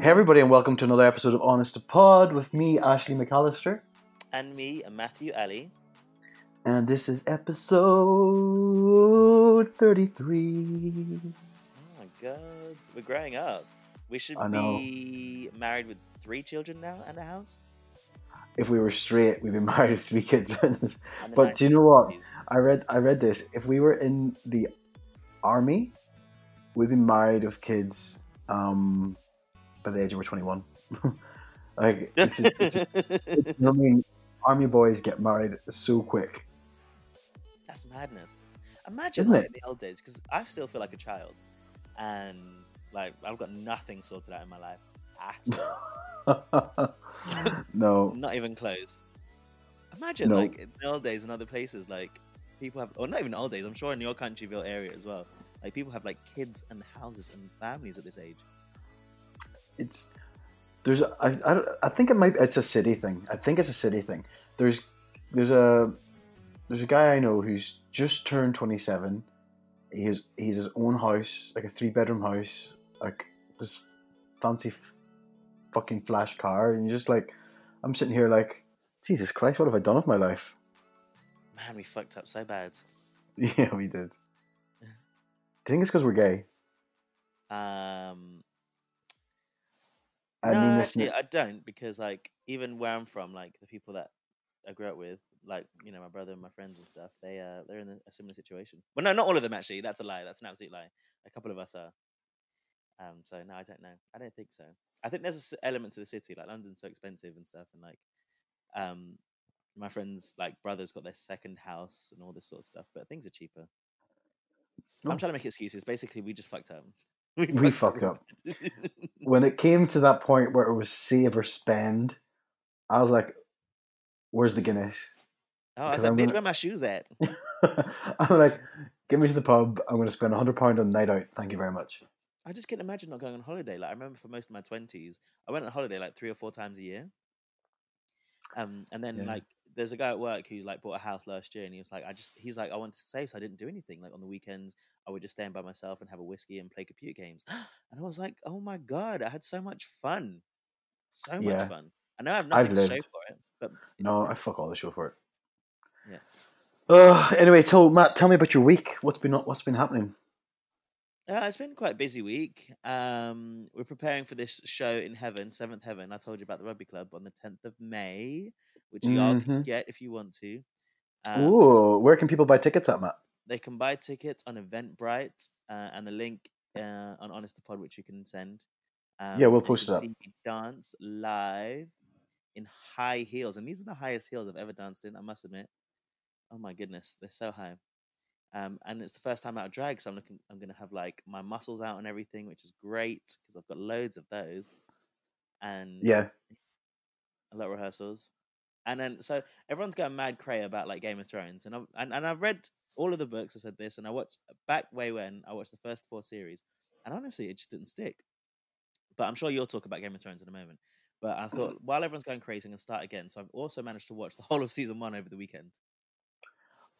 Hey everybody, and welcome to another episode of Honest to Pod with me, Ashley McAllister, And me, Matthew Ali. and this is episode thirty-three. Oh my god, we're growing up. We should I know. be married with three children now and a house. If we were straight, we'd be married with three kids. And but do you know what? 1950s. I read, I read this. If we were in the army, we'd be married with kids um, by the age of twenty-one. like, it's just, it's just, what I mean? Army boys get married so quick. That's madness. Imagine Isn't like it? in the old days, because I still feel like a child, and like I've got nothing sorted out in my life at all. no, not even close. Imagine No. like in the old days in other places, like people have, or not even old days. I'm sure in your countryville area as well. Like people have like kids and houses and families at this age. It's there's a- I, I, don't- I think it might it's a city thing. I think it's a city thing. There's there's a there's a guy I know who's just turned 27. He has he's his own house, like a three bedroom house, like this fancy f- fucking flash car, and you're just like, I'm sitting here like, Jesus Christ, what have I done with my life? Man, we fucked up so bad. Yeah, we did. Do you think it's because we're gay? Um, I no, mean, actually, I don't because like even where I'm from, like the people that I grew up with, like you know my brother and my friends and stuff, they uh they're in a, similar situation. Well, no, not all of them actually. That's a lie. That's an absolute lie. A couple of us are. Um, so no, I don't know. I don't think so. I think there's a s- element to the city, like London's so expensive and stuff, and like, um, my friends like brothers got their second house and all this sort of stuff, but things are cheaper. Oh. I'm trying to make excuses. Basically, we just fucked up. We, We fucked up. when it came to that point where it was save or spend, I was like, "Where's the Guinness?" Oh, I said, I'm bitch, gonna- where my shoes at? I'm like, "Give me to the pub. I'm going to spend hundred pound on night out. Thank you very much." I just can't imagine not going on holiday. Like I remember for most of my twenties, I went on holiday like three or four times a year. Um, and then Yeah. like there's a guy at work who like bought a house last year, and he was like, I just he's like, I wanted to save, so I didn't do anything. Like on the weekends, I would just stand by myself and have a whiskey and play computer games. And I was like, oh my god, I had so much fun, so much Yeah. fun. I know I have I've nothing to show for it, but you No, I fuck all the show for it. Yeah. Uh, anyway, so Matt, tell me about your week. What's been what's been happening? Uh, it's been quite a busy week. Um, we're preparing for this show in heaven, Seventh Heaven. I told you about the rugby club on the 10th of May, which y'all can Mhm. get if you want to. Um, Ooh, where can people buy tickets at, Matt? They can buy tickets on Eventbrite uh, and the link uh, on Honest to Pod, which you can send. Um, Yeah, we'll you post it up. See me dance live in high heels, and these are the highest heels I've ever danced in. I must admit. Oh my goodness, they're so high. Um, and it's the first time out of drag, so I'm looking. I'm gonna have like my muscles out and everything, which is great because I've got loads of those, and Yeah, a lot of rehearsals. And then so everyone's going mad cray about like Game of Thrones, and I've and, and I've read all of the books. I said this, and I watched uh, back way when I watched the first four series, and honestly, it just didn't stick. But I'm sure you'll talk about Game of Thrones in a moment. But I thought while everyone's going crazy, I'm gonna start again. So I've also managed to watch the whole of season one over the weekend.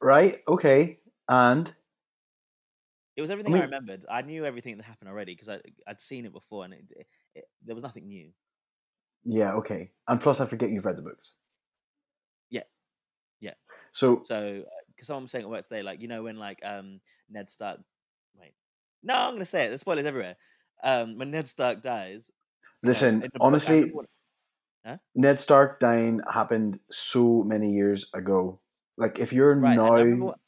right. Okay, and It was everything I, mean- remembered. I knew everything that happened already because I'd seen it before, and it, it, it, there was nothing new. yeah, okay, and plus I forget you've read the books. So So, because someone was saying at work today, like you know when like um Ned Stark, wait, no, I'm gonna say it. The spoilers everywhere. Um, when Ned Stark dies, uh, listen, book, honestly, what- Ned Stark dying happened so many years ago. Like if you're right? and I remember now, what-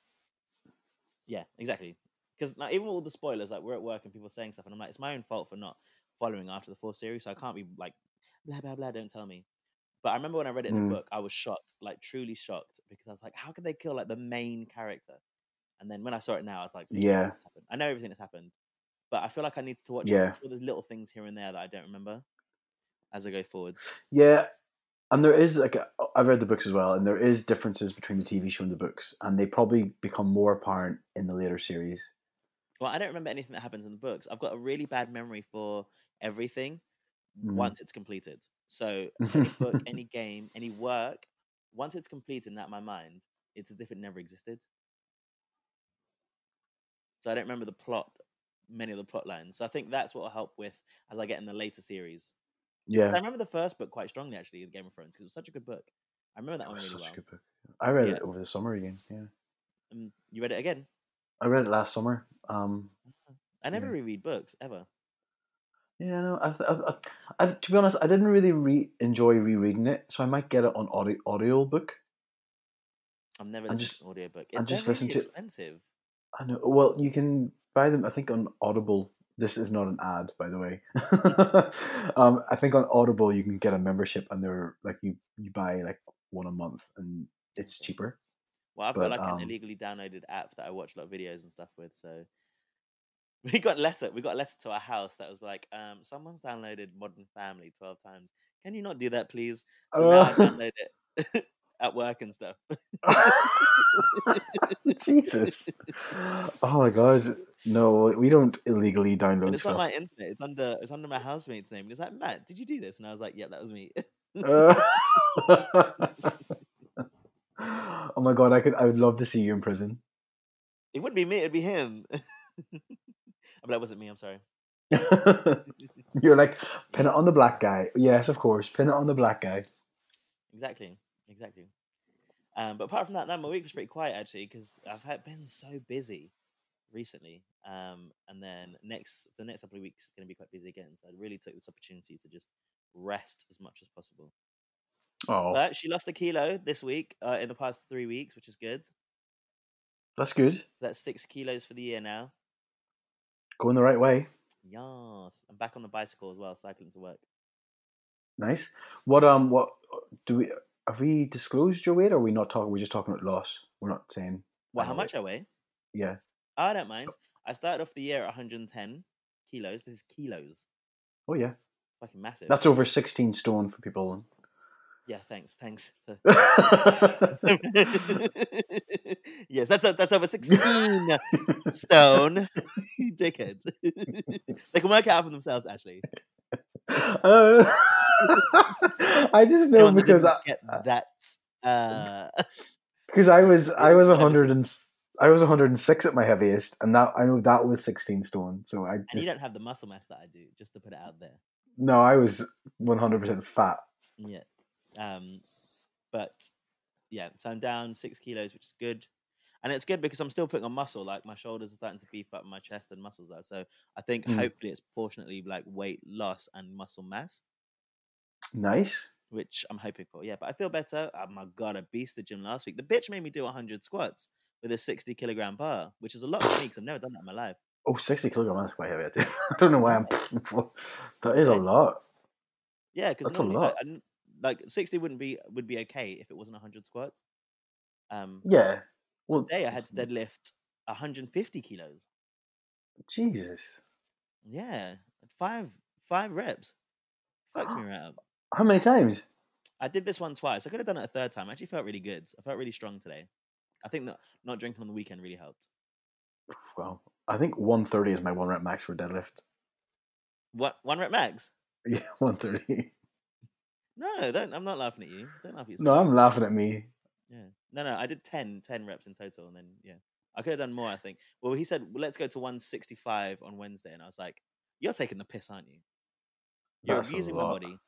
yeah, exactly. Because like, even with all the spoilers, like we're at work and people are saying stuff, and I'm like, it's my own fault for not following after the fourth series, so I can't be like blah blah blah. Don't tell me. But I remember when I read it in Mm. the book, I was shocked, like truly shocked, because I was like, how could they kill like the main character? And then when I saw it now, I was like, Yeah. Happened?" I know everything that's happened, but I feel like I need to watch. Yeah. Sure there's little things here and there that I don't remember as I go forward. yeah, and there is like a, I've read the books as well, and there is differences between the TV show and the books, and they probably become more apparent in the later series. Well, I don't remember anything that happens in the books. I've got a really bad memory for everything Mhm. once it's completed. So any book, any game, any work, once it's completed in that my mind, it's as if it never existed. So I don't remember the plot, many of the plot lines. So I think that's what will help with as I get in the later series. Yeah, So I remember the first book quite strongly, actually, the Game of Thrones, because it was such a good book. I remember that one really such well. a good book. I read Yeah. it over the summer again. Yeah, Um, you read it again? I read it last summer. Um, I never Yeah. reread books ever. Yeah, no, I, I, I, I, to be honest, I didn't really re- enjoy rereading it, so I might get it on audio audio book. I've never listened just- to an audiobook. and It, they're listen to- expensive. I know. Well, you can buy them. I think on Audible. This is not an ad, by the way. um, I think on Audible you can get a membership, and they're like you you buy like one a month, and it's cheaper. Well, I've But, got like um, an illegally downloaded app that I watch a lot of videos and stuff with. So we got a letter. We got a letter to our house that was like, um, "Someone's downloaded Modern Family twelve times. Can you not do that, please?" So now I Uh. download it at work and stuff. Jesus. Oh my god. No, we don't illegally download it's not stuff. my internet. It's under it's under my housemate's name. And he's like, Matt, did you do this? And I was like, Yeah, that was me. Uh, oh my god, I could I would love to see you in prison. it wouldn't be me. It'd be him. But that wasn't me. I'm sorry. You're like, pin it on the black guy. Yes, of course. Pin it on the black guy. Exactly, exactly. Um, but apart from that, no, my week was pretty quiet actually because I've had, been so busy recently. Um, and then next the next couple of weeks is going to be quite busy again. So I really took this opportunity to just rest as much as possible. Oh, But she lost a kilo this week uh, in the past three weeks, which is good. that's good. So that's six kilos for the year now. Going the right way. Yes, I'm back on the bicycle as well, cycling to work. Nice. What um what do we have we disclosed your weight or are we not talking we're just talking about loss? We're not saying Well, how much I weigh? yeah. I don't mind. I started off the year at 110 kilos. This is kilos. Oh yeah. Fucking massive. That's over sixteen stone for people. Yeah, thanks, thanks. for- yes, that's that's over 16 stone. You dickhead. they can work it out for themselves, actually. Uh, I just know Anyone that because I, get that. Uh, because I was I was hundred and s- I was hundred and six at my heaviest, and that I know that was sixteen stone. So I and you don't have the muscle mass that I do, just to put it out there. no, I was one hundred percent fat. Yeah. Um, but yeah, so I'm down six kilos, which is good. And it's good because I'm still putting on muscle. Like my shoulders are starting to beef up, my chest and muscles are. So I think Mm. hopefully it's proportionately like weight loss and muscle mass, Nice. which I'm hoping for. Yeah, but I feel better. Oh my god, I beast the gym last week. The bitch made me do 100 squats with a 60 kilogram bar, which is a lot for me because I've never done that in my life. Oh, 60 kilogram, that's quite heavy. I do- I don't know why I'm. that is a lot. Yeah, because That's a lot. I like 60 wouldn't be would be okay if it wasn't 100 squats. Um, Yeah. Well, today I had to deadlift 150 kilos. Jesus. Yeah, five five reps. Fucked me right up. How many times? I did this one twice. I could have done it a third time. I actually felt really good. I felt really strong today. I think that not drinking on the weekend really helped. Well, I think 130 is my one rep max for deadlift. What one rep max? Yeah, 130. No, don't. I'm not laughing at you. Don't laugh at yourself. No, I'm laughing at me. Yeah. No, no. I did 10, 10 reps in total, and then yeah, I could have done more. I think. Well, he said, well, "Let's go to 165 on Wednesday," and I was like, "You're taking the piss, aren't you? You're That's a abusing my body."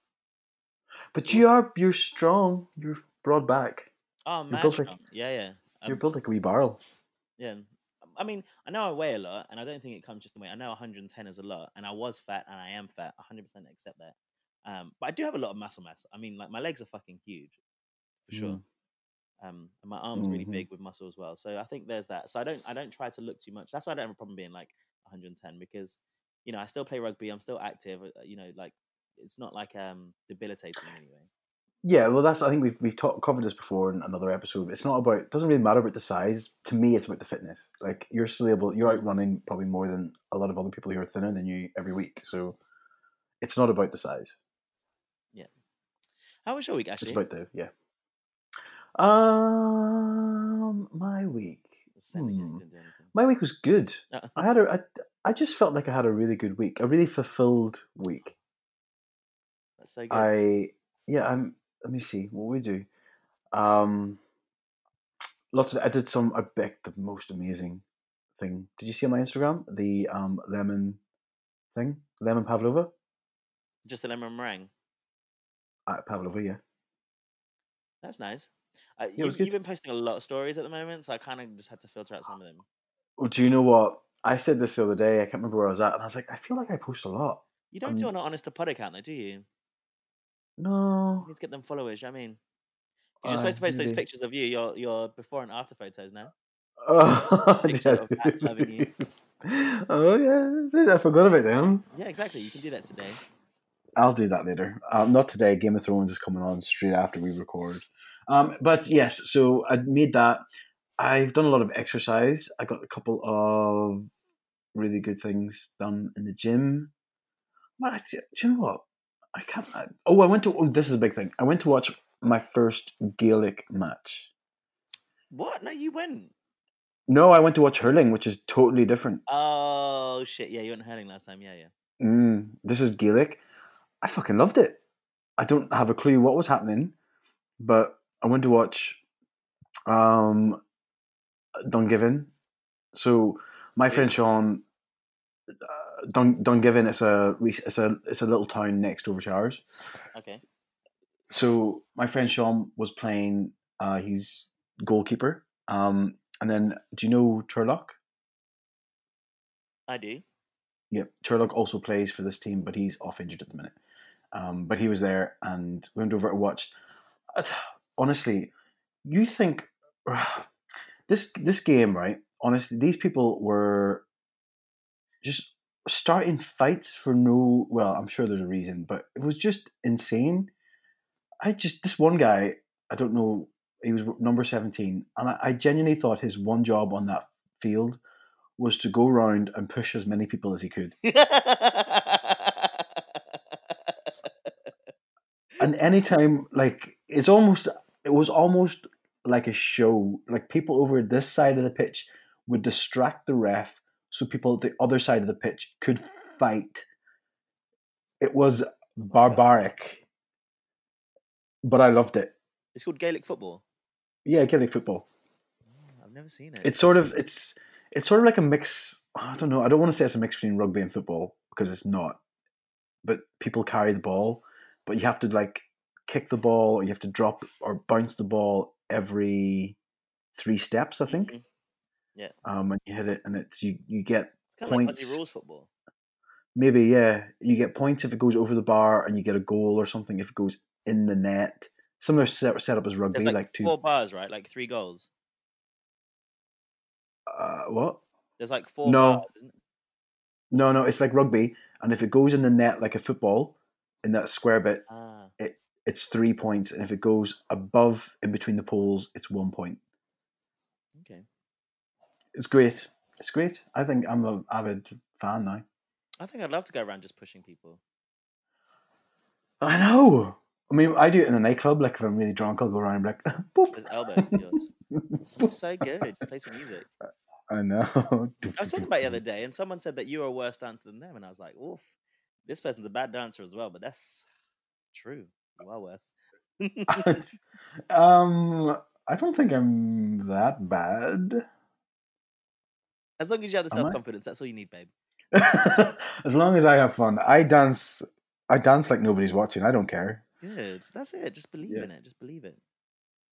But you are, you're strong. You're broad back. Oh, man, like- yeah, yeah. You're Um, built like a wee barrel. Yeah. I mean, I know I weigh a lot, and I don't think it comes just the weight. I know 110 is a lot, and I was fat, and I am fat. 100% accept that. Um, but I do have a lot of muscle mass. I mean, like my legs are fucking huge, for sure. Um, and my arms really Mhm. big with muscle as well. So I think there's that. So I don't, I don't try to look too much. That's why I don't have a problem being like 110 because, you know, I still play rugby. I'm still active. uh, You know, like it's not like um debilitating in any way. Yeah, well, that's I think we've we've talked covered this before in another episode. It's not about it doesn't really matter about the size. To me, it's about the fitness. Like you're still able, you're out running probably more than a lot of other people who are thinner than you every week. So it's not about the size. How was your week, It's about the yeah. Um, my week. Hmm. didn't do anything. My week was good. Uh, I had a I, I just felt like I had a really good week, a really fulfilled week. That's so good. I yeah, I'm let me see what we do. Um lots of I did some I bet the most amazing thing. Did you see on my Instagram the um lemon thing? Lemon pavlova? Just a lemon meringue. At Pavlova. Yeah, That's nice. Uh, was you've, you've been posting a lot of stories at the moment, so I kind of just had to filter out some of them. Well, do you know what? I said this the other day. I can't remember where I was at, and I was like, I feel like I post a lot. You don't do Um, on an honest to pod account, though, do you? You No, need to get them followers. you know I mean, you're supposed to post those pictures of you, your your before and after photos now. Oh, Picture of Pat loving you. oh yeah, I forgot about them. Yeah, exactly. You can do that today. I'll do that later. Um, not today. Game of Thrones is coming on straight after we record. Um, but yes, so I made that. I've done a lot of exercise. I got a couple of really good things done in the gym. But do you know what? I can't. I, oh, I went to. Oh, this is a big thing. I went to watch my first Gaelic match. What? No, you went. No, I went to watch hurling, which is totally different. Oh shit! Yeah, you went hurling last time. Yeah, yeah. Mm, this is Gaelic. I fucking loved it. I don't have a clue what was happening, but I went to watch um, Dungiven. So my friend Sean, uh, Dun Dungiven, it's a it's a it's a little town next over to ours. Okay. So my friend Sean was playing. Uh, he's goalkeeper. Um, and then do you know Turlough? I do. Yep, Turlough also plays for this team, but he's off injured at the minute. Um, but he was there, and we went over and watched. Honestly, you think this this game, right? Honestly, these people were just starting fights for no. Well, I'm sure there's a reason, but it was just insane. I just this one guy, I don't know. He was number seventeen, and I, I genuinely thought his one job on that field was to go around and push as many people as he could. and anytime like it's almost it was almost like a show. Like people over this side of the pitch would distract the ref so people at the other side of the pitch could fight. It was barbaric. But i loved it. It's called Gaelic football. yeah gaelic football. Oh, I've never seen it. it's sort of it's it's sort of like a mix i don't know i don't want to say it's a mix between rugby and football because it's not. But people carry the ball but you have to like kick the ball or you have to drop or bounce the ball every three steps i think Mhm. Yeah. um when you hit it and it's you you get of like points. Rules football. maybe yeah you get points if it goes over the bar and you get a goal or something if it goes in the net similar set, set up as rugby like, like, two four bars, right? Like three goals. uh, what There's like four No. bars. No no it's like rugby and if it goes in the net like a football in that square bit Ah, it's three points, and if it goes above in between the poles, it's one point. okay. It's great. It's great. I think I'm an avid fan now. I think I'd love to go around just pushing people. I know. I mean, I do it in a nightclub. Like if I'm really drunk, I'll go around and be like, boop. Those elbows yours. It's so good. Just play some music. I know. I was talking about the other day, and someone said that you were a worse dancer than them, and I was like, "Oof, this person's a bad dancer as well." But that's true. Well, worse. um, I don't think I'm that bad. as long as you have the self confidence, that's all you need, babe. as long as I have fun, I dance. I dance like nobody's watching. I don't care. Good. That's it. Just believe Yeah. in it. Just believe it.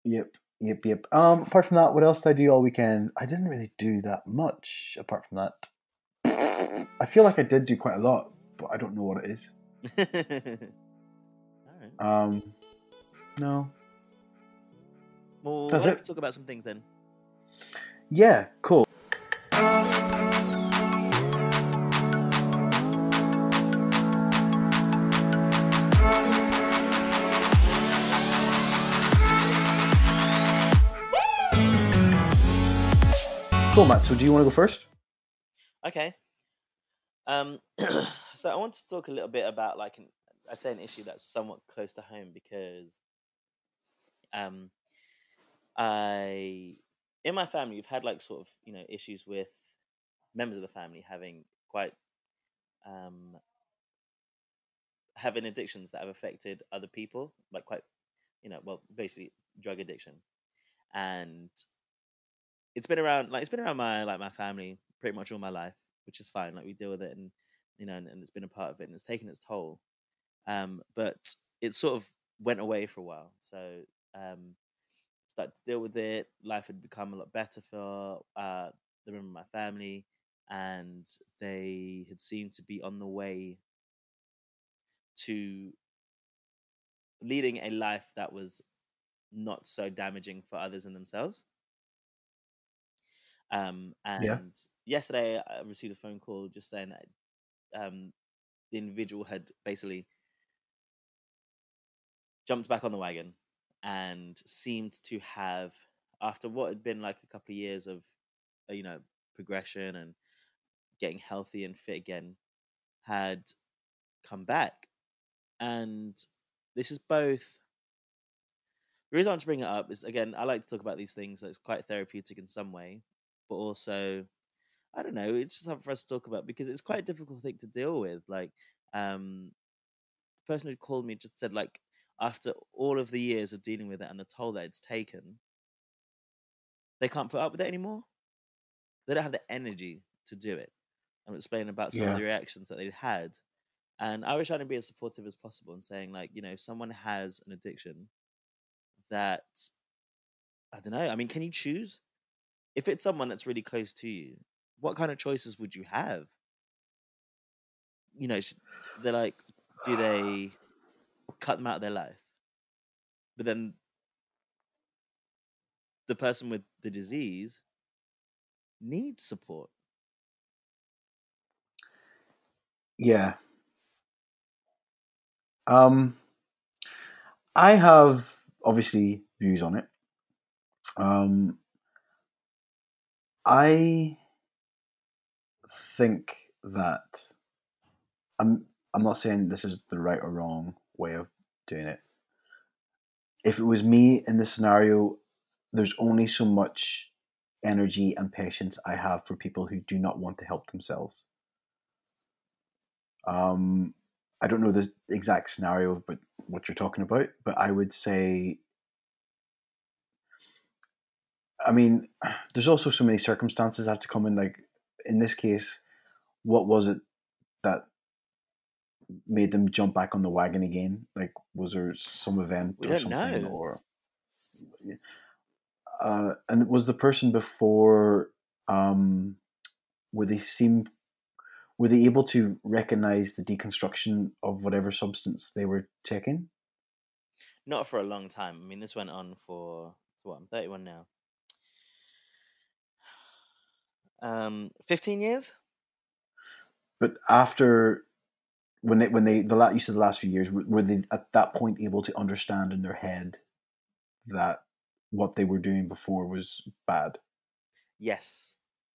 Yep, yep, yep. Um, apart from that, what else did I do all weekend? I didn't really do that much. Apart from that, I feel like I did do quite a lot, but I don't know what it is. right. Um, no. Well, That's why it. talk about some things then? Yeah, cool. Cool, Matt. So, do you want to go first? Okay. Um, so I want to talk a little bit about like an I'd say an issue that's somewhat close to home because um I in my family we've had like sort of you know issues with members of the family having quite um having addictions that have affected other people like quite you know well basically drug addiction. And it's been around like it's been around my like my family pretty much all my life which is fine like we deal with it and you know and, and it's been a part of it and it's taken its toll um but it sort of went away for a while. So um, started to deal with it. Life had become a lot better for uh, the member of my family, and they had seemed to be on the way to leading a life that was not so damaging for others and themselves. Um, and Yeah. yesterday I received a phone call just saying that um, the individual had basically jumped back on the wagon and seemed to have, after what had been like a couple of years of, uh, you know, progression and getting healthy and fit again, had come back. And this is both. The reason I want to bring it up is again, I like to talk about these things. So it's quite therapeutic in some way, but also, I don't know, it's just something for us to talk about because it's quite a difficult thing to deal with. Like, um, the person who called me just said, like, after all of the years of dealing with it and the toll that it's taken, they can't put up with it anymore. They don't have the energy to do it. I'm explaining about some Yeah. of the reactions that they'd had. And I was trying to be as supportive as possible and saying, like, you know, if someone has an addiction that, I don't know, I mean, can you choose? If it's someone that's really close to you, what kind of choices would you have? You know, they're like, do they cut them out of their life? But then the person with the disease needs support. Yeah. Um, I have obviously views on it. Um, I think that I'm. I'm not saying this is the right or wrong way of doing it. If it was me in this scenario, there's only so much energy and patience I have for people who do not want to help themselves. Um, I don't know the exact scenario, but what you're talking about. But I would say, I mean, there's also so many circumstances that have to come in. Like in this case, what was it that made them jump back on the wagon again? Like, was there some event We or don't something, know. or uh, and was the person before? Um, were they seem were they able to recognize the deconstruction of whatever substance they were taking? Not for a long time. I mean, this went on for what? I'm 31 now. Um, 15 years. But after when they when they the la- you said the last few years were were they at that point able to understand in their head that what they were doing before was bad? Yes.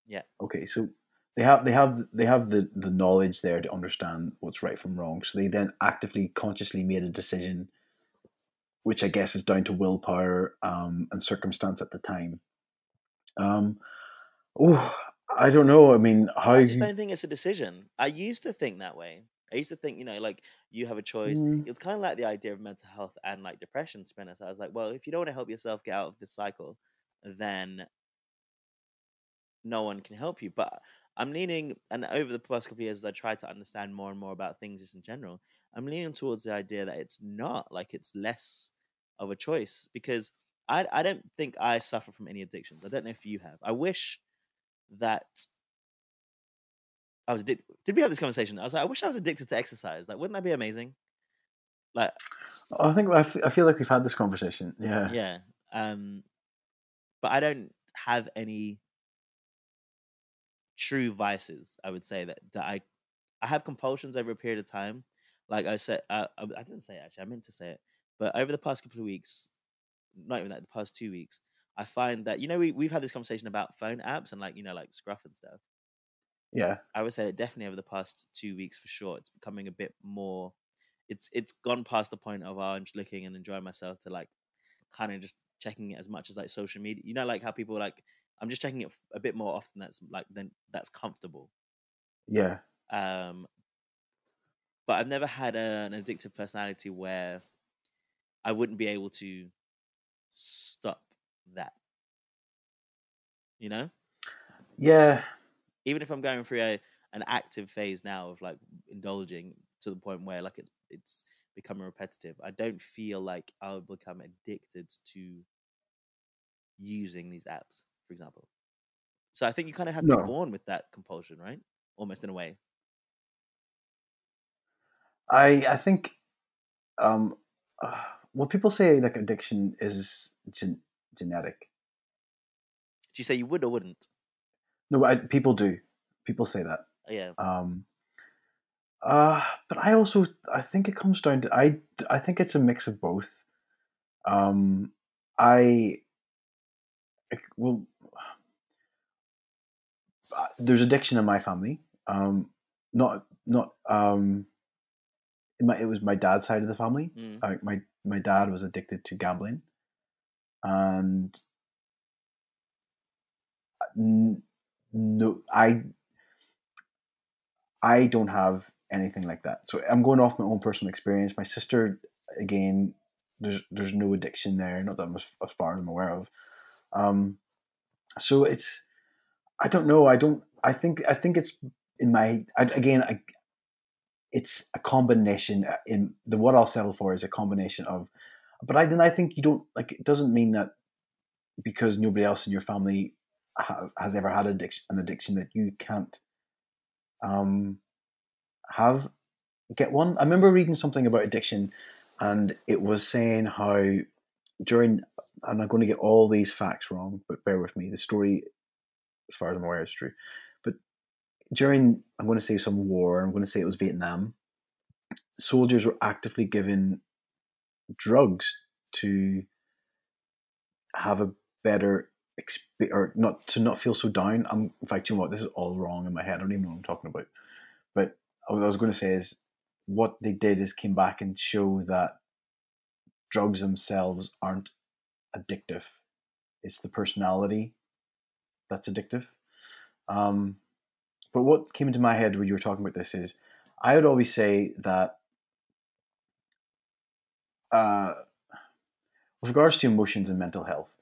Yeah. Okay, so they have they have they have the the knowledge there to understand what's right from wrong. So they then actively, consciously made a decision, which I guess is down to willpower um, and circumstance at the time. Um, oh, I don't know. I mean, how? I just don't think it's a decision. I used to think that way. I used to think, you know, like you have a choice. Mm. It was kind of like the idea of mental health and like depression. Be honest, I was like, well, if you don't want to help yourself get out of this cycle, then no one can help you. But I'm leaning, and over the past couple of years, as I try to understand more and more about things just in general, I'm leaning towards the idea that it's not like it's less of a choice because I I don't think I suffer from any addictions. I don't know if you have. I wish that I was addicted. Did we have this conversation? I was like, I wish I was addicted to exercise. Like, wouldn't that be amazing? Like, I think I, f- I feel like we've had this conversation. Yeah. yeah. Um, but I don't have any true vices. I would say that that I I have compulsions over a period of time. Like I said, uh, I, I didn't say it actually. I meant to say it, but over the past couple of weeks, not even that, the past two weeks, I find that you know we we've had this conversation about phone apps and like you know like Scruff and stuff. Yeah. I would say that definitely over the past two weeks for sure, it's becoming a bit more. It's it's gone past the point of oh, I'm just looking and enjoying myself to like kind of just checking it as much as like social media. You know, like how people like I'm just checking it a bit more often. That's like then that's comfortable. Yeah. Um, but I've never had a, an addictive personality where I wouldn't be able to stop that. You know, Yeah. even if I'm going through a an active phase now of like indulging to the point where like it's it's becoming repetitive. I don't feel like I'll become addicted to using these apps, for example. So I think you kind of have to No. be born with that compulsion, right? Almost in a way. I I think um, uh, well, people say like addiction is gen- genetic. Do you say you would or wouldn't? No, I, people do. People say that. Yeah. Um, uh, but I also I think it comes down to I I think it's a mix of both. Um, I well, uh, there's addiction in my family. Um, not not um, my, it was my dad's side of the family. Mm. My my dad was addicted to gambling, and no, I I don't have anything like that. So I'm going off my own personal experience. My sister, again, there's there's no addiction there, not that I'm as, as far as I'm aware of. Um, so it's I don't know. I don't. I think I think it's in my I, again. I, it's a combination. uh, In the what I'll settle for is a combination of, but I then I think you don't like. It doesn't mean that because nobody else in your family has, has ever had addiction, an addiction that you can't um, have get one. I remember reading something about addiction, and it was saying how during I'm not going to get all these facts wrong, but bear with me. The story, as far as I'm aware, is true. But during I'm going to say some war. I'm going to say it was Vietnam. Soldiers were actively given drugs to have a better exp- or not to not feel so down. I'm in fact, you know what? This is all wrong in my head. I don't even know what I'm talking about. But what I was going to say is what they did is came back and show that drugs themselves aren't addictive. It's the personality that's addictive. Um, but what came into my head when you were talking about this is I would always say that uh, with regards to emotions and mental health,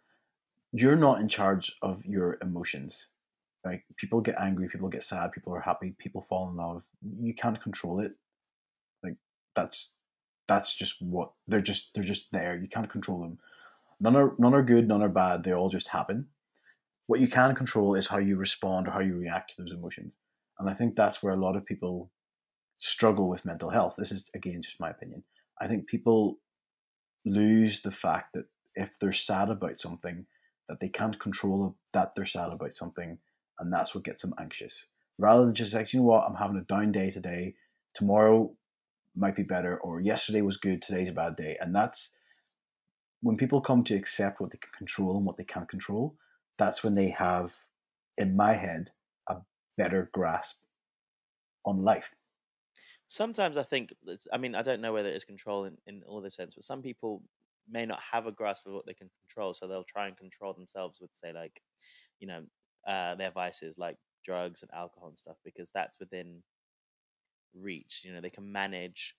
you're not in charge of your emotions. Like people get angry, people get sad, people are happy, people fall in love. You can't control it. Like that's that's just what they're just they're just there. You can't control them. None are none are good, none are bad. They all just happen. What you can control is how you respond or how you react to those emotions. And I think that's where a lot of people struggle with mental health. This is again just my opinion. I think people lose the fact that if they're sad about something, that they can't control that they're sad about something, and that's what gets them anxious. Rather than just like, you know what, I'm having a down day today. Tomorrow might be better, or yesterday was good, today's a bad day. And that's when people come to accept what they can control and what they can't control, that's when they have, in my head, a better grasp on life. Sometimes I think, I mean, I don't know whether it's control in, in all the sense, but some people may not have a grasp of what they can control. So they'll try and control themselves with, say, like, you know, uh, their vices like drugs and alcohol and stuff, because that's within reach. You know, they can manage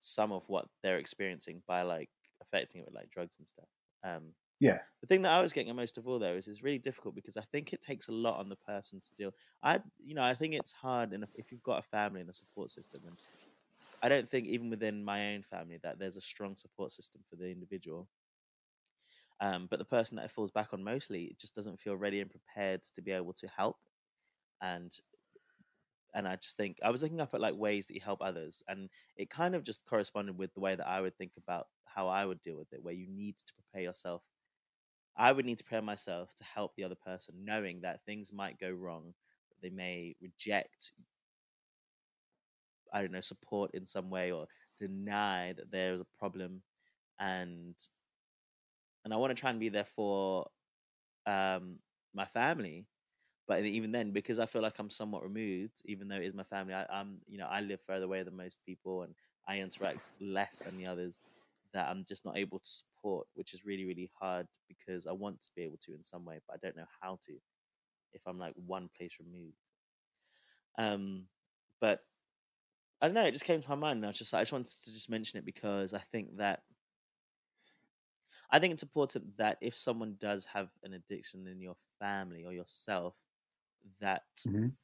some of what they're experiencing by like affecting it with like drugs and stuff. Um, Yeah. the thing that I was getting at most of all though is it's really difficult because I think it takes a lot on the person to deal. I, you know, I think it's hard, if, if you've got a family and a support system, and I don't think even within my own family that there's a strong support system for the individual. Um, but the person that it falls back on mostly just doesn't feel ready and prepared to be able to help, and and I just think I was looking up at like ways that you help others, and it kind of just corresponded with the way that I would think about how I would deal with it, where you need to prepare yourself. I would need to prepare myself to help the other person, knowing that things might go wrong, they may reject, I don't know, support in some way or deny that there's a problem, and and I want to try and be there for um, my family, but even then, because I feel like I'm somewhat removed, even though it is my family, I, I'm you know I live further away than most people, and I interact less than the others. That I'm just not able to support, which is really really hard because I want to be able to in some way, but I don't know how to if I'm like one place removed. Um, but I don't know. It just came to my mind, and I was just I just wanted to just mention it because I think that I think it's important that if someone does have an addiction in your family or yourself, that Mhm.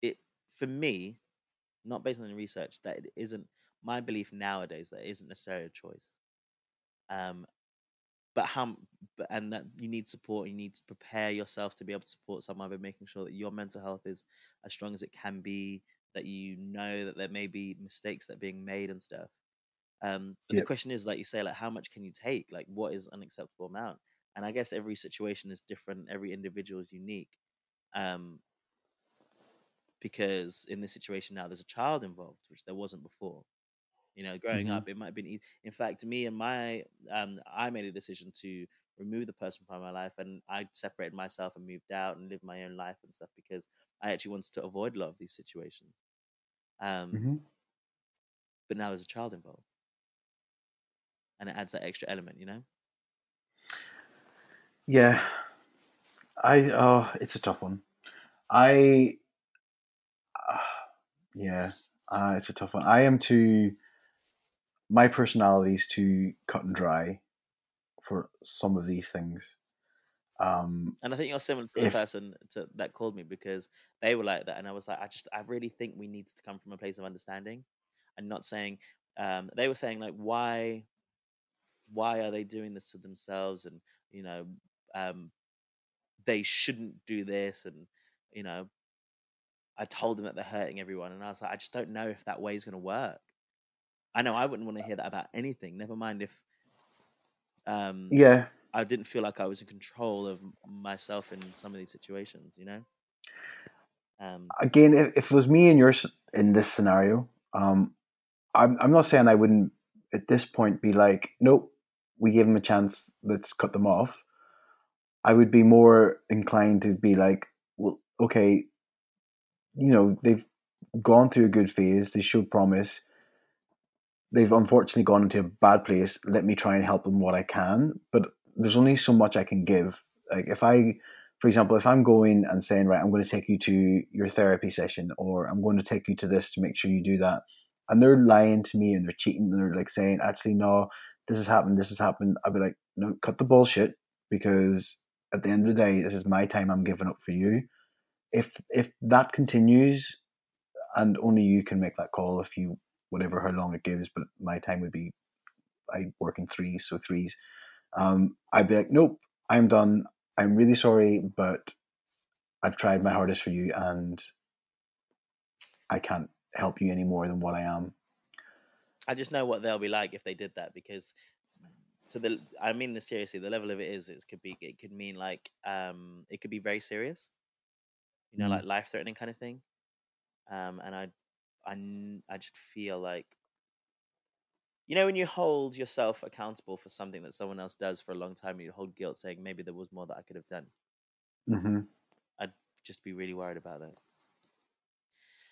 it for me not based on any research, that it isn't my belief nowadays that it isn't necessarily a choice. Um, but how, but, and that you need support. You need to prepare yourself to be able to support someone by making sure that your mental health is as strong as it can be. That you know that there may be mistakes that are being made and stuff. Um, but Yep. the question is, like you say, like how much can you take? Like what is an acceptable amount? And I guess every situation is different. Every individual is unique. Um, because in this situation now, there's a child involved, which there wasn't before. You know, growing Mhm. up, it might have been. ea- In fact, me and my, um, I made a decision to remove the person from my life, and I separated myself and moved out and lived my own life and stuff because I actually wanted to avoid a lot of these situations. Um, hmm But now there's a child involved, and it adds that extra element. You know. Yeah, I. Oh, it's a tough one. I. Uh, yeah, uh, it's a tough one. I am too. My personality is too cut and dry for some of these things. Um, And I think you're similar to the If- person to, that called me because they were like that, and I was like, I just, I really think we need to come from a place of understanding, and not saying. Um, they were saying like, why, why are they doing this to themselves, and you know, um, they shouldn't do this, and you know, I told them that they're hurting everyone, and I was like, I just don't know if that way is going to work. I know I wouldn't want to hear that about anything. Never mind if, um, yeah, I didn't feel like I was in control of myself in some of these situations, you know. Um, again, if, if it was me and yours in this scenario, um, I'm, I'm not saying I wouldn't at this point be like, nope, we gave them a chance, let's cut them off. I would be more inclined to be like, well, okay, you know, they've gone through a good phase, they showed promise. They've unfortunately gone into a bad place. Let me try and help them what I can. But there's only so much I can give. Like if I for example, if I'm going and saying, right, I'm going to take you to your therapy session or I'm going to take you to this to make sure you do that, and they're lying to me and they're cheating and they're like saying, actually, no, this has happened, this has happened, I'd be like, no, cut the bullshit because at the end of the day, this is my time I'm giving up for you. If if that continues, and only you can make that call if you whatever how long it gives, but my time would be I work in threes, so threes. Um, I'd be like, nope, I'm done. I'm really sorry, but I've tried my hardest for you, and I can't help you any more than what I am. I just know what they'll be like if they did that because so the I mean this seriously the level of it is it could be it could mean like um it could be very serious you know Mm. like life threatening kind of thing um and I I n- I just feel like you know when you hold yourself accountable for something that someone else does for a long time you hold guilt saying maybe there was more that I could have done Mm-hmm. I'd just be really worried about that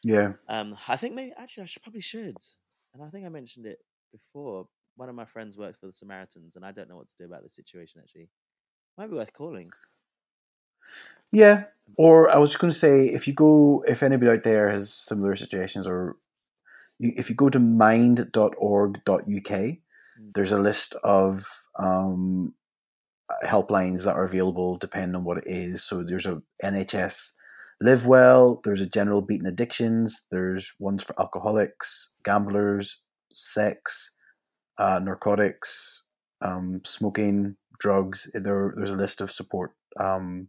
Yeah. Um, I think maybe actually I should probably should, and I think I mentioned it before. One of my friends works for the Samaritans, and I don't know what to do about this situation. Actually, might be worth calling. Yeah. Or I was just going to say, if you go, if anybody out there has similar situations, or if you go to mind.org.uk, there's a list of um, helplines that are available depending on what it is. So there's a NHS Live Well, there's a general beating addictions, there's ones for alcoholics, gamblers, sex, uh, narcotics, um, smoking, drugs. There, there's a list of support um,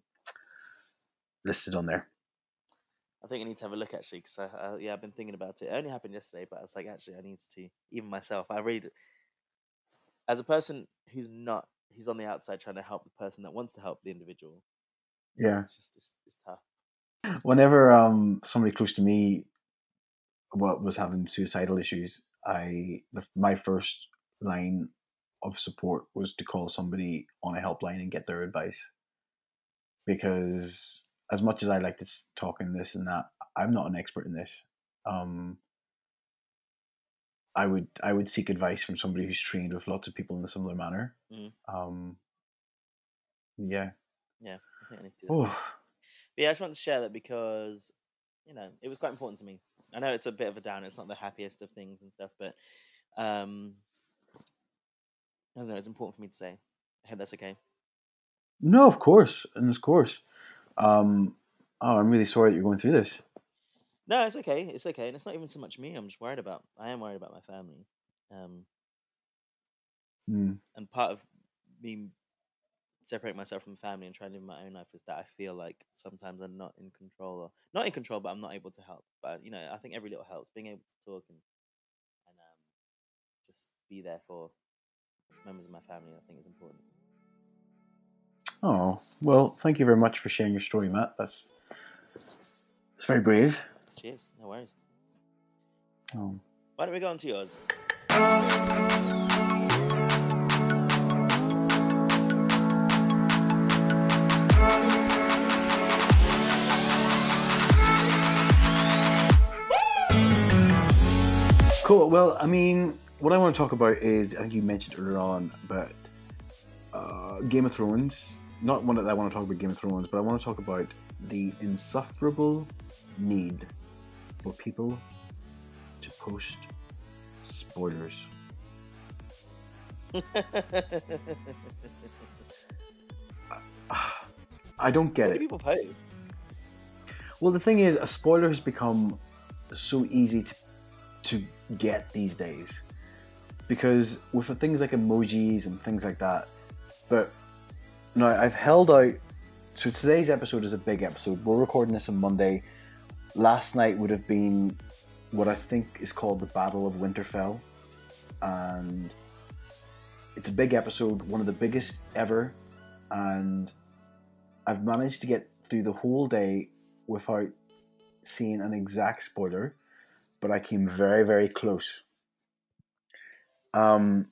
listed on there. I think I need to have a look actually, because I, I, yeah, I've been thinking about it. It only happened yesterday, but I was like, actually, I need to. Even myself, I read as a person who's not, who's on the outside trying to help the person that wants to help the individual. Yeah. It's just it's, it's tough. Whenever um, somebody close to me what was having suicidal issues, I the, my first line of support was to call somebody on a helpline and get their advice. Because as much as I like to talk in this and that, I'm not an expert in this. Um, I would I would seek advice from somebody who's trained with lots of people in a similar manner. Mhm. Um, yeah. Yeah, I think I need to. Do. Oh, But yeah, I just wanted to share that because, you know, it was quite important to me. I know it's a bit of a down. It's not the happiest of things and stuff, but um, I don't know. It's important for me to say. I hope that's okay. no, of course, and of course. Um, oh, I'm really sorry that you're going through this. No, it's okay. It's okay, and it's not even so much me. I'm just worried about. I am worried about my family. Um, Mm. and part of me separating myself from family and trying to live my own life is that I feel like sometimes I'm not in control or not in control, but I'm not able to help. But you know, I think every little helps. Being able to talk and and um, just be there for members of my family, I think is important. Oh well, thank you very much for sharing your story, Matt. That's it's very brave. Cheers. No worries. Oh. Why don't we go on to yours? Cool. Well, I mean, what I want to talk about is I think you mentioned earlier on about uh, Game of Thrones. Not one that I want to talk about Game of Thrones, but I want to talk about the insufferable need for people to post spoilers. I don't get do it. people post? Well, the thing is, a spoiler has become so easy to, to get these days because with things like emojis and things like that. But no, I've held out. So today's episode is a big episode. We're recording this on Monday. Last night would have been what I think is called the Battle of Winterfell, and it's a big episode, one of the biggest ever, and I've managed to get through the whole day without seeing an exact spoiler, but I came very, very close. Um,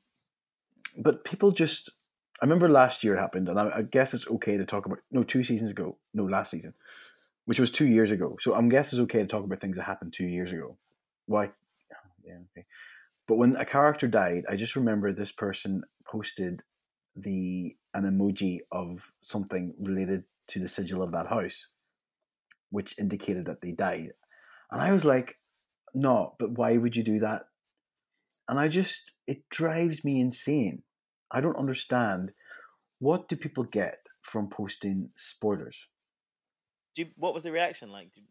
but people just, I remember last year it happened, and I, I guess it's okay to talk about. No, two seasons ago. No, last season, which was two years ago. So I'm guess it's okay to talk about things that happened two years ago. Why? Yeah, okay. But when a character died, I just remember this person posted the an emoji of something related to the sigil of that house, which indicated that they died. And I was like, no, but why would you do that? And I just, it drives me insane. I don't understand. What do people get from posting spoilers? Do you, what was the reaction like? Do,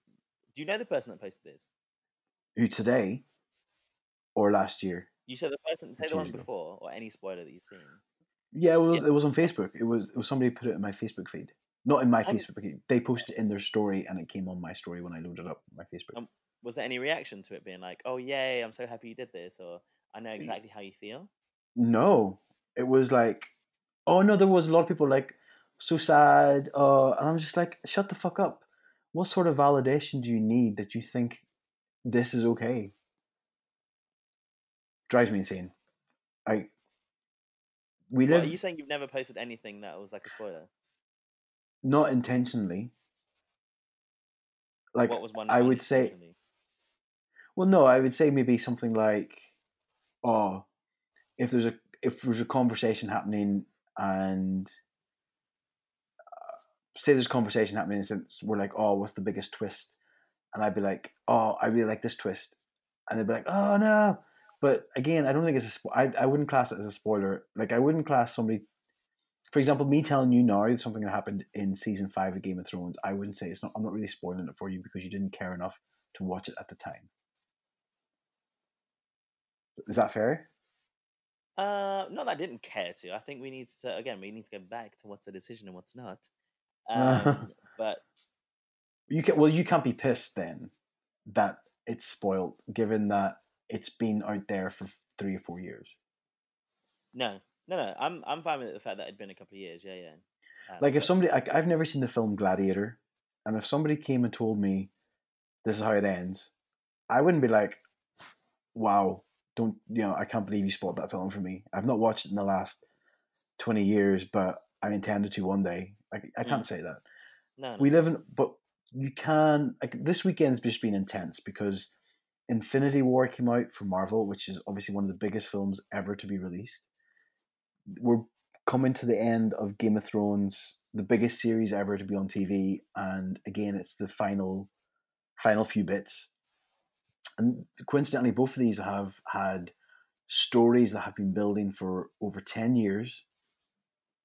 do you know the person that posted this? Who today or last year? You said the person, say the one ago. before, or any spoiler that you've seen. Yeah, it was. Yeah. It was on Facebook. It was. It was somebody put it in my Facebook feed. Not in my I'm- Facebook feed. They posted it in their story, and it came on my story when I loaded up my Facebook. Um, Was there any reaction to it being like, "Oh yay, I'm so happy you did this," or "I know exactly how you feel"? No, it was like, oh no, there was a lot of people like so sad, uh, and I'm just like, shut the fuck up. What sort of validation do you need that you think this is okay? Drives me insane. I we live are you saying you've never posted anything that was like a spoiler? not intentionally. Like what was one? I would say, well, no, I would say maybe something like, oh, if there's a if there's a conversation happening and uh, say there's a conversation happening and we're like, oh, what's the biggest twist? And I'd be like, oh, I really like this twist, and they'd be like, oh no. But again, I don't think it's a. Spo- I I wouldn't class it as a spoiler. Like I wouldn't class somebody, for example, me telling you now something that happened in season five of Game of Thrones. I wouldn't say it's not. I'm not really spoiling it for you because you didn't care enough to watch it at the time. Is that fair? Uh, not that I didn't care to. I think we need to again. We need to go back to what's a decision and what's not. Um, but You can well, you can't be pissed then that it's spoiled, given that it's been out there for three or four years. no, no, no. I'm I'm fine with the fact that it'd been a couple of years. Yeah, yeah. Um, Like if somebody, like, I've never seen the film Gladiator, and if somebody came and told me this is how it ends, I wouldn't be like, "Wow, don't you know? I can't believe you spoiled that film for me." I've not watched it in the last twenty years, but I intended to one day. Like I can't mm. say that. no, no. we live in but you can like this weekend's just been intense because infinity war came out for marvel which is obviously one of the biggest films ever to be released we're coming to the end of game of thrones the biggest series ever to be on tv and again it's the final final few bits and coincidentally both of these have had stories that have been building for over 10 years.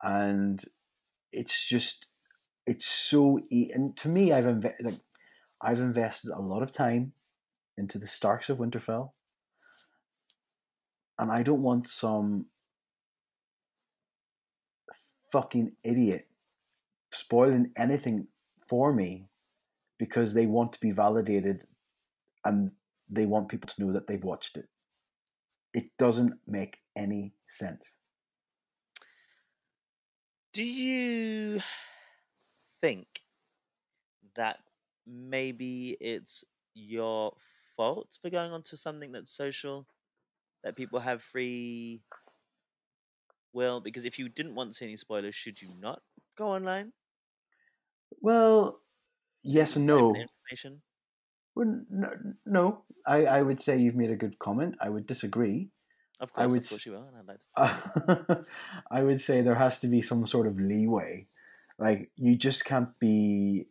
And it's just it's so and to me i've like I've invested a lot of time into the Starks of Winterfell, and I don't want some fucking idiot spoiling anything for me because they want to be validated and they want people to know that they've watched it. It doesn't make any sense. Do you think that maybe it's your fault for going onto something that's social, that people have free will? Because if you didn't want to see any spoilers, should you not go online? Well, yes and no. Information. Well, no, no. I, I would say you've made a good comment. I would disagree. Of course, I would, of course you will. And I'd like to. I would say there has to be some sort of leeway. Like you just can't be.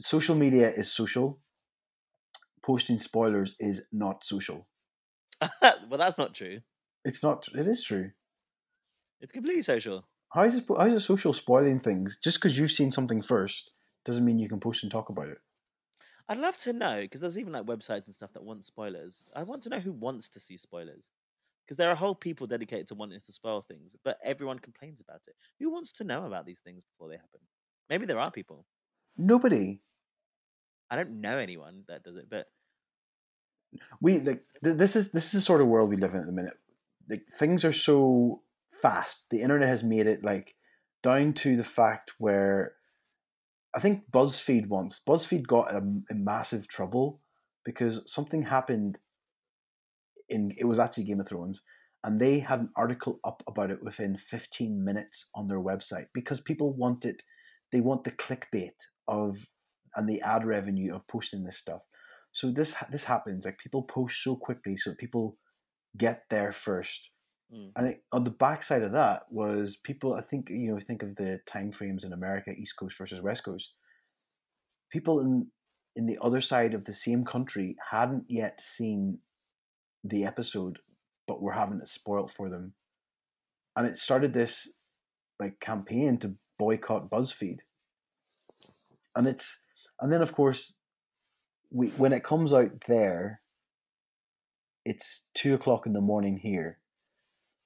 Social media is social. Posting spoilers is not social. well, that's not true. It's not. It is true. It's completely social. How is it? How is it social spoiling things? Just because you've seen something first doesn't mean you can post and talk about it. I'd love to know because there's even like websites and stuff that want spoilers. I want to know who wants to see spoilers because there are whole people dedicated to wanting to spoil things, but everyone complains about it. Who wants to know about these things before they happen? Maybe there are people. Nobody. I don't know anyone that does it, but we like th- this is this is the sort of world we live in at the minute. Like things are so fast. The internet has made it like down to the fact where I think BuzzFeed once BuzzFeed got in, massive trouble because something happened in it was actually Game of Thrones and they had an article up about it within 15 minutes on their website because people want it they want the clickbait of and the ad revenue of posting this stuff. So this this happens like people post so quickly so people get there first Mm. and it, on the backside of that was people i think you know think of the time frames in america east coast versus west coast. People in in the other side of the same country hadn't yet seen the episode but were having it spoiled for them. And it started this like campaign to boycott buzzfeed. And it's and then of course we when it comes out there it's two o'clock in the morning here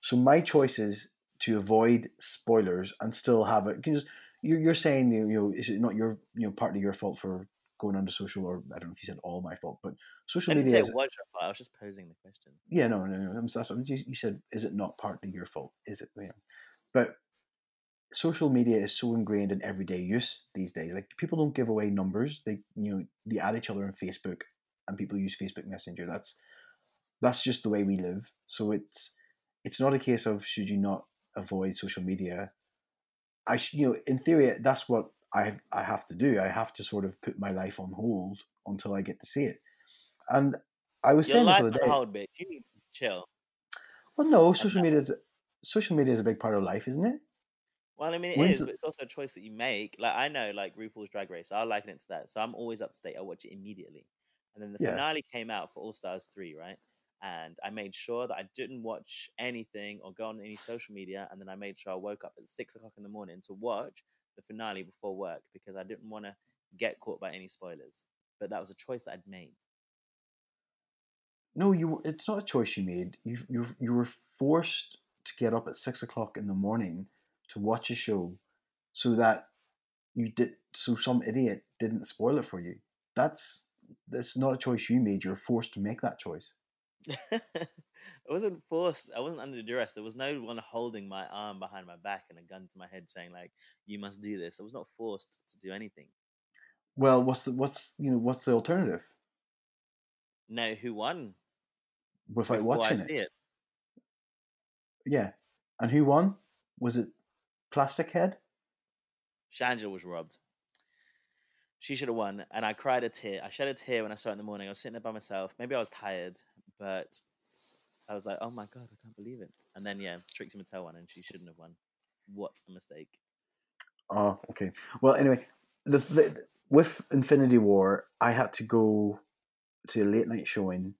so my choice is to avoid spoilers and still have it because you're, you're saying you know is it not your you know partly your fault for going onto social or I don't know if you said all my fault but social I didn't media say it was your fault. I was just posing the question. yeah no no no I'm, what you, you said is it not partly your fault is it yeah but social media is so ingrained in everyday use these days like people don't give away numbers they you know they add each other on Facebook and people use Facebook Messenger that's that's just the way we live so it's it's not a case of should you not avoid social media. I sh- you know in theory that's what I I have to do. I have to sort of put my life on hold until I get to see it. And I was Your saying this life the on other day. hold, bitch. You need to chill. Well, no, social media is social media is a big part of life, isn't it? Well, I mean, it When's is, but it's also a choice that you make. Like I know, like RuPaul's Drag Race, I liken it to that. So I'm always up to date. I watch it immediately, and then the Yeah. finale came out for All Stars three, right? And I made sure that I didn't watch anything or go on any social media, and then I made sure I woke up at six o'clock in the morning to watch the finale before work because I didn't want to get caught by any spoilers. But that was a choice that I'd made. No, you. It's not a choice you made. You you you were forced to get up at six o'clock in the morning to watch a show, so that you did. So some idiot didn't spoil it for you. That's that's not a choice you made. You're forced to make that choice. I wasn't forced. I wasn't under duress. There was no one holding my arm behind my back and a gun to my head saying like, "You must do this." I was not forced to do anything. Well, what's the what's you know what's the alternative Know who won without before I watching it? it. Yeah, and who won? Was it Plastic Head? Shangela was robbed. She should have won, and I cried a tear. I shed a tear when I saw it in the morning. I was sitting there by myself. Maybe I was tired, but I was like, "Oh my god, I can't believe it!" And then yeah, Trixie Mattel won, and she shouldn't have won. What a mistake! Oh, okay. Well, anyway, the, the with Infinity War, I had to go to a late night showing,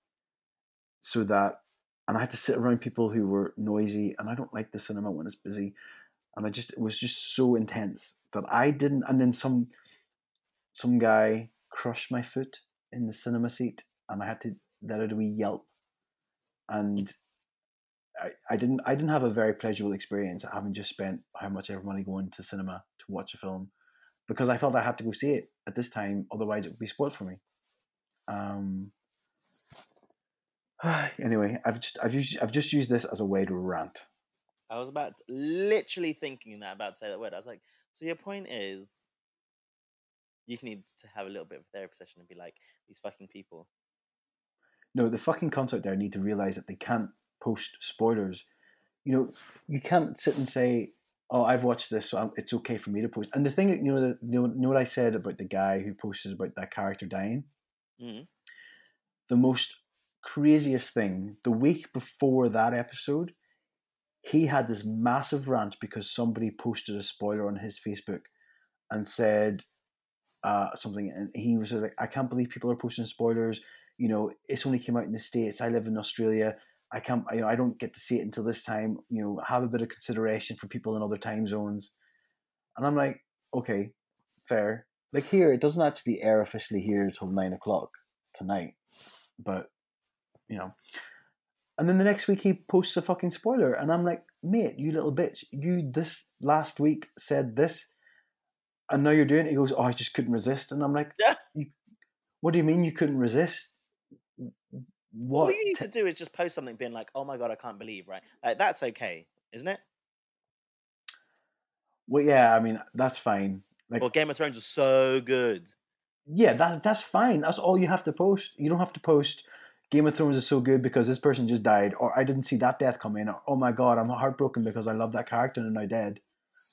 so that, and I had to sit around people who were noisy, and I don't like the cinema when it's busy, and I just it was just so intense that I didn't. And then some some guy crushed my foot in the cinema seat, and I had to out a wee yelp. And I, I didn't I didn't have a very pleasurable experience having just spent how much ever money going to cinema to watch a film because I felt I had to go see it at this time, otherwise it would be spoiled for me. Um. Anyway, I've just I've used I've just used this as a way to rant. I was about literally thinking that about to say that word. I was like, so your point is you need to have a little bit of a therapy session and be like, these fucking people. No, the fucking concept there need to realize that they can't post spoilers. You know, you can't sit and say, "Oh, I've watched this, so I'm, it's okay for me to post." And the thing, you know, the, you know, know what I said about the guy who posted about that character dying. Mm. The most craziest thing the week before that episode, he had this massive rant because somebody posted a spoiler on his Facebook and said uh, something, and he was like, "I can't believe people are posting spoilers." You know, it's only came out in the states. I live in Australia. I can't, you know, I don't get to see it until this time. You know, have a bit of consideration for people in other time zones. And I'm like, okay, fair. Like here, it doesn't actually air officially here until nine o'clock tonight, but you know. And then the next week he posts a fucking spoiler, and I'm like, mate, you little bitch, you this last week said this, and now you're doing it. He goes, oh, I just couldn't resist, and I'm like, Yeah. you, what do you mean you couldn't resist? What? All you need to do is just post something being like, oh my God, I can't believe, right? Like, that's okay, isn't it? Well, yeah, I mean that's fine. Like, Well, Game of Thrones was so good. yeah, that that's fine. That's all you have to post. You don't have to post. Game of Thrones is so good because this person just died, or I didn't see that death coming, or oh my god, I'm heartbroken because I love that character and they're now dead.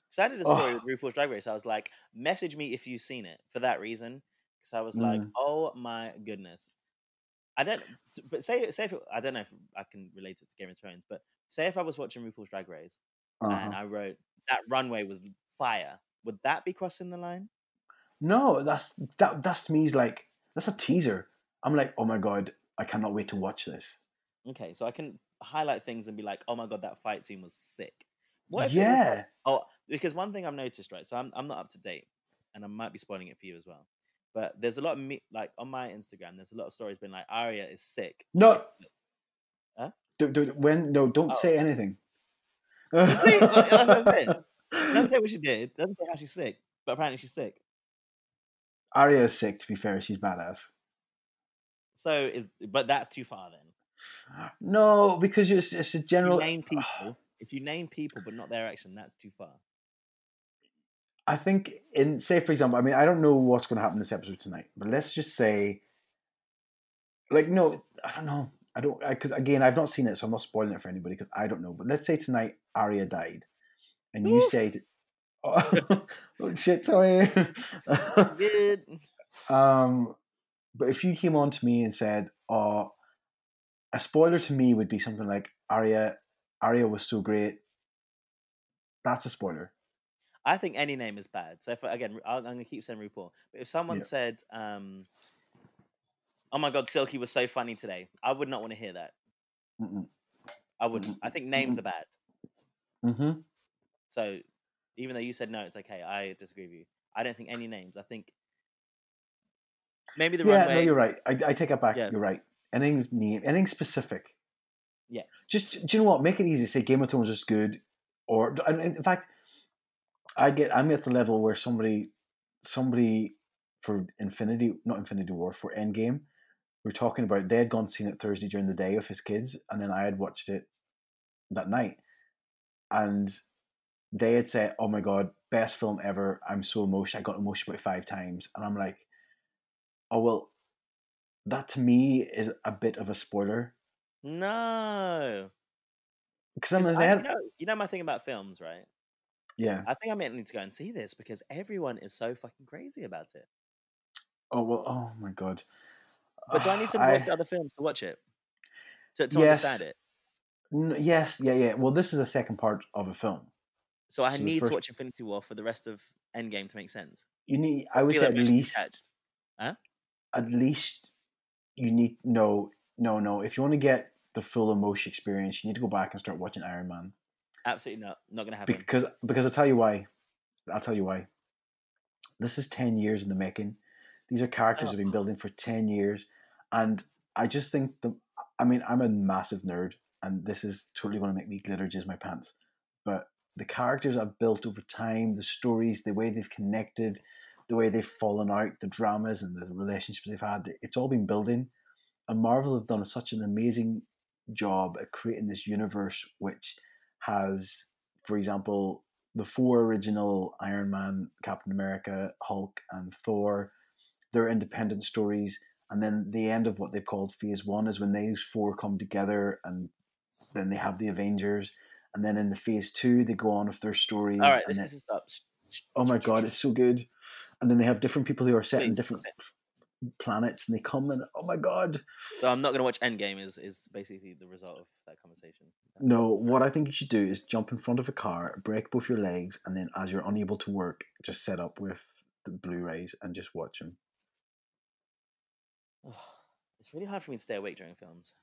So I did a story Ugh. with RuPaul's Drag Race. I was like, message me if you've seen it for that reason. Because I was like, Mm. oh my goodness. I don't, but say, say if it, I don't know if I can relate it to Game of Thrones, but say if I was watching RuPaul's Drag Race and Uh-huh. I wrote that runway was fire, would that be crossing the line? No, that's that. That's to me is like that's a teaser. I'm like, oh my god, I cannot wait to watch this. Okay, so I can highlight things and be like, oh my god, that fight scene was sick. What if yeah, like- oh, because one thing I've noticed, right? So I'm I'm not up to date, and I might be spoiling it for you as well. But there's a lot of me like on my Instagram. There's a lot of stories being like, Arya is sick. No. Huh? do, do, when no, don't Oh. say anything. see, that's what I'm. It doesn't say what she did. It doesn't say how she's sick, but apparently she's sick. Arya is sick. To be fair, she's badass. So is but that's too far then. No, because it's, it's a If you general. name people, if you name people but not their action, that's too far. I think in say for example, I mean I don't know what's going to happen this episode tonight, but let's just say, like no, I don't know. I don't because again I've not seen it, so I'm not spoiling it for anybody because I don't know. But let's say tonight Arya died, and you said, "Oh, oh, shit, sorry." Good. um, but if you came on to me and said, "Oh, a spoiler to me would be something like Arya, Arya was so great," that's a spoiler. I think any name is bad. So if again, I'll- I'm going to keep saying RuPaul. But if someone Yeah. said, um, "Oh my God, Silky was so funny today," I would not want to hear that. Mm-mm. I wouldn't. I think names are bad. Mm-hmm. So even though you said no, it's okay. I disagree with you. I don't think any names. I think maybe the yeah, runway. no, you're right. I, I take it back. Yeah. You're right. Anything name, anything specific. Yeah. Just do you know what? Make it easy. Say Game of Thrones is good, or in fact, I get. I'm at the level where somebody, somebody for Infinity, not Infinity War, for Endgame, we're talking about. They had gone seen it Thursday during the day with his kids, and then I had watched it that night, and they had said, "Oh my god, best film ever! I'm so emotional. I got emotional about five times," and I'm like, "Oh well." That to me is a bit of a spoiler No. because I 'Cause mean, I- they had, you, know, you know my thing about films, right? Yeah. I think I might need to go and see this because everyone is so fucking crazy about it. Oh well. Oh my god. But do I need to I- watch other films to watch it? To, to Yes. understand it? Yes, yeah, yeah. Well, this is a second part of a film. So I So need first- to watch Infinity War for the rest of Endgame to make sense. You need. I would feel say at least, attached. at least, you need no, no, no. If you want to get the full emotion experience, you need to go back and start watching Iron Man Absolutely not. Not going to happen. because because I'll tell you why. I'll tell you why. This is ten years in the making. These are characters Oh. have been building for ten years, and I just think the. I mean, I'm a massive nerd, and this is totally going to make me glitter jizz my pants. But the characters I've built over time, the stories, the way they've connected, the way they've fallen out, the dramas and the relationships they've had, it's all been building. And Marvel have done such an amazing job at creating this universe, which has, for example, the four original Iron Man, Captain America, Hulk, and Thor. They're independent stories, and then the end of what they've called Phase One is when those four come together, and then they have the Avengers, and then in the Phase Two they go on with their stories. All right, and this then- is stop. oh my god, it's so good. And then they have different people who are set in different. Planets, and they come and oh my god. So I'm not gonna watch Endgame. Is is basically the result of that conversation. No, what I think you should do is jump in front of a car, break both your legs, and then as you're unable to work, just set up with the Blu-rays and just watch them. It's really hard for me to stay awake during films.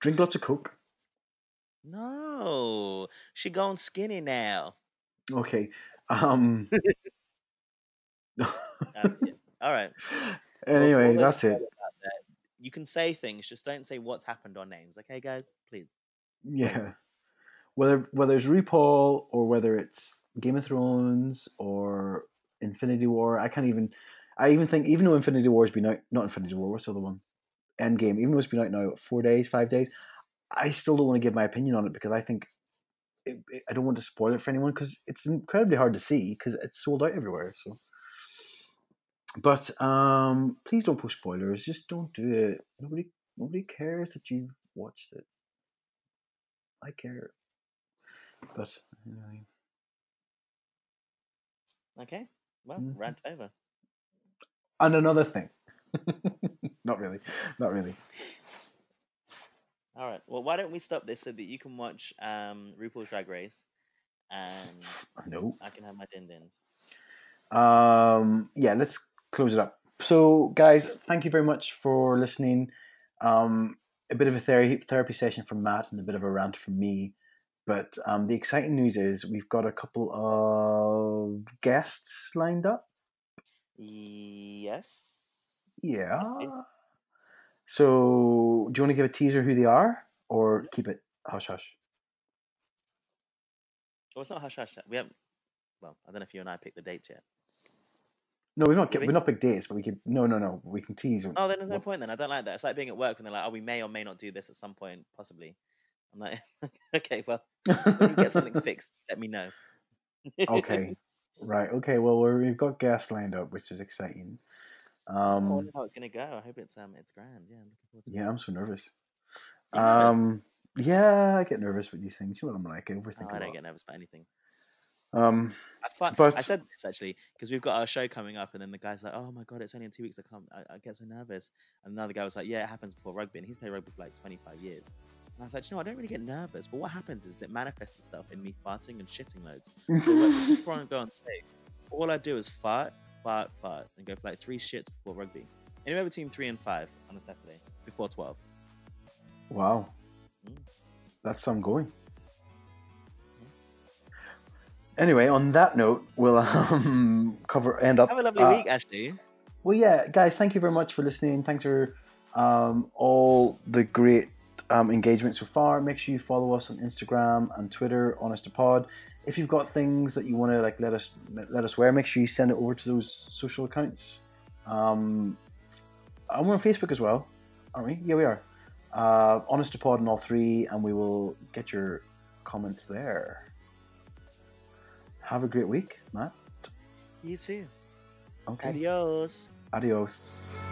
Drink lots of Coke. No, she gone skinny now. Okay. Um. Um, yeah. All right. Anyway, this that's it. that, You can say things, just don't say what's happened or names. Okay, guys, please. Yeah. Whether whether it's RuPaul or whether it's Game of Thrones or Infinity War, I can't even. I even think even though Infinity War has been out, not Infinity War, what's the other one? Endgame. Even though it's been out now four days, five days, I still don't want to give my opinion on it because I think it, it- I don't want to spoil it for anyone because it's incredibly hard to see because it's sold out everywhere. So, but um, please don't post spoilers. Just don't do it. Nobody nobody cares that you've watched it. I care. But anyway. Okay. Well, Mhm. rant over. And another thing. not really. Not really. All right. Well, why don't we stop this so that you can watch um, RuPaul's Drag Race, and No. I can have my din dins. Um, yeah, let's close it up. So, guys, thank you very much for listening. Um, a bit of a therapy therapy session from Matt and a bit of a rant from me. But um, the exciting news is we've got a couple of guests lined up. Yes. Yeah. So, do you want to give a teaser who they are, or keep it hush hush? Well, it's not hush hush. We haven't. Well, I don't know if you and I picked the dates yet. No, we've not. We're not big dates, but we could. No, no, no. We can tease. Oh, then there's no point then. I don't like that. It's like being at work when they're like, "Oh, we may or may not do this at some point, possibly." I'm like, "Okay, well, when you get something fixed, let me know." okay, right. Okay. Well, we're, we've got guests lined up, which is exciting. I Um, wonder how it's gonna go. I hope it's um, it's grand. Yeah, I'm looking forward to it. yeah, I'm so nervous. Um, yeah, I get nervous with these things. You know what I'm like. I overthink Oh, I don't lot. get nervous about anything. Um, I, fi- I said this actually because we've got our show coming up, and then the guy's like, "Oh my god, it's only in two weeks." I can't. I, I get so nervous. And another guy was like, "Yeah, it happens before rugby," and he's played rugby for like 25 years. And I was like, "You know, I don't really get nervous, but what happens is it manifests itself in me farting and shitting loads. So before I go on stage, all I do is fart, fart, fart, and go for like three shits before rugby. Anywhere between three and five on a Saturday before 12. wow, Mm. that's some going. Anyway, on that note, we'll um, cover end up. Have a lovely uh, week, Ashley. Well, yeah, guys, thank you very much for listening. Thanks for um, all the great um, engagement so far. Make sure you follow us on Instagram and Twitter, Honest to Pod. If you've got things that you want to like let us let us wear, make sure you send it over to those social accounts. Um, and we're on Facebook as well, aren't we? Yeah, we are. Uh, Honest to Pod on all three, and we will get your comments there. Have a great week, Matt. You too. Okay. Adios. Adios.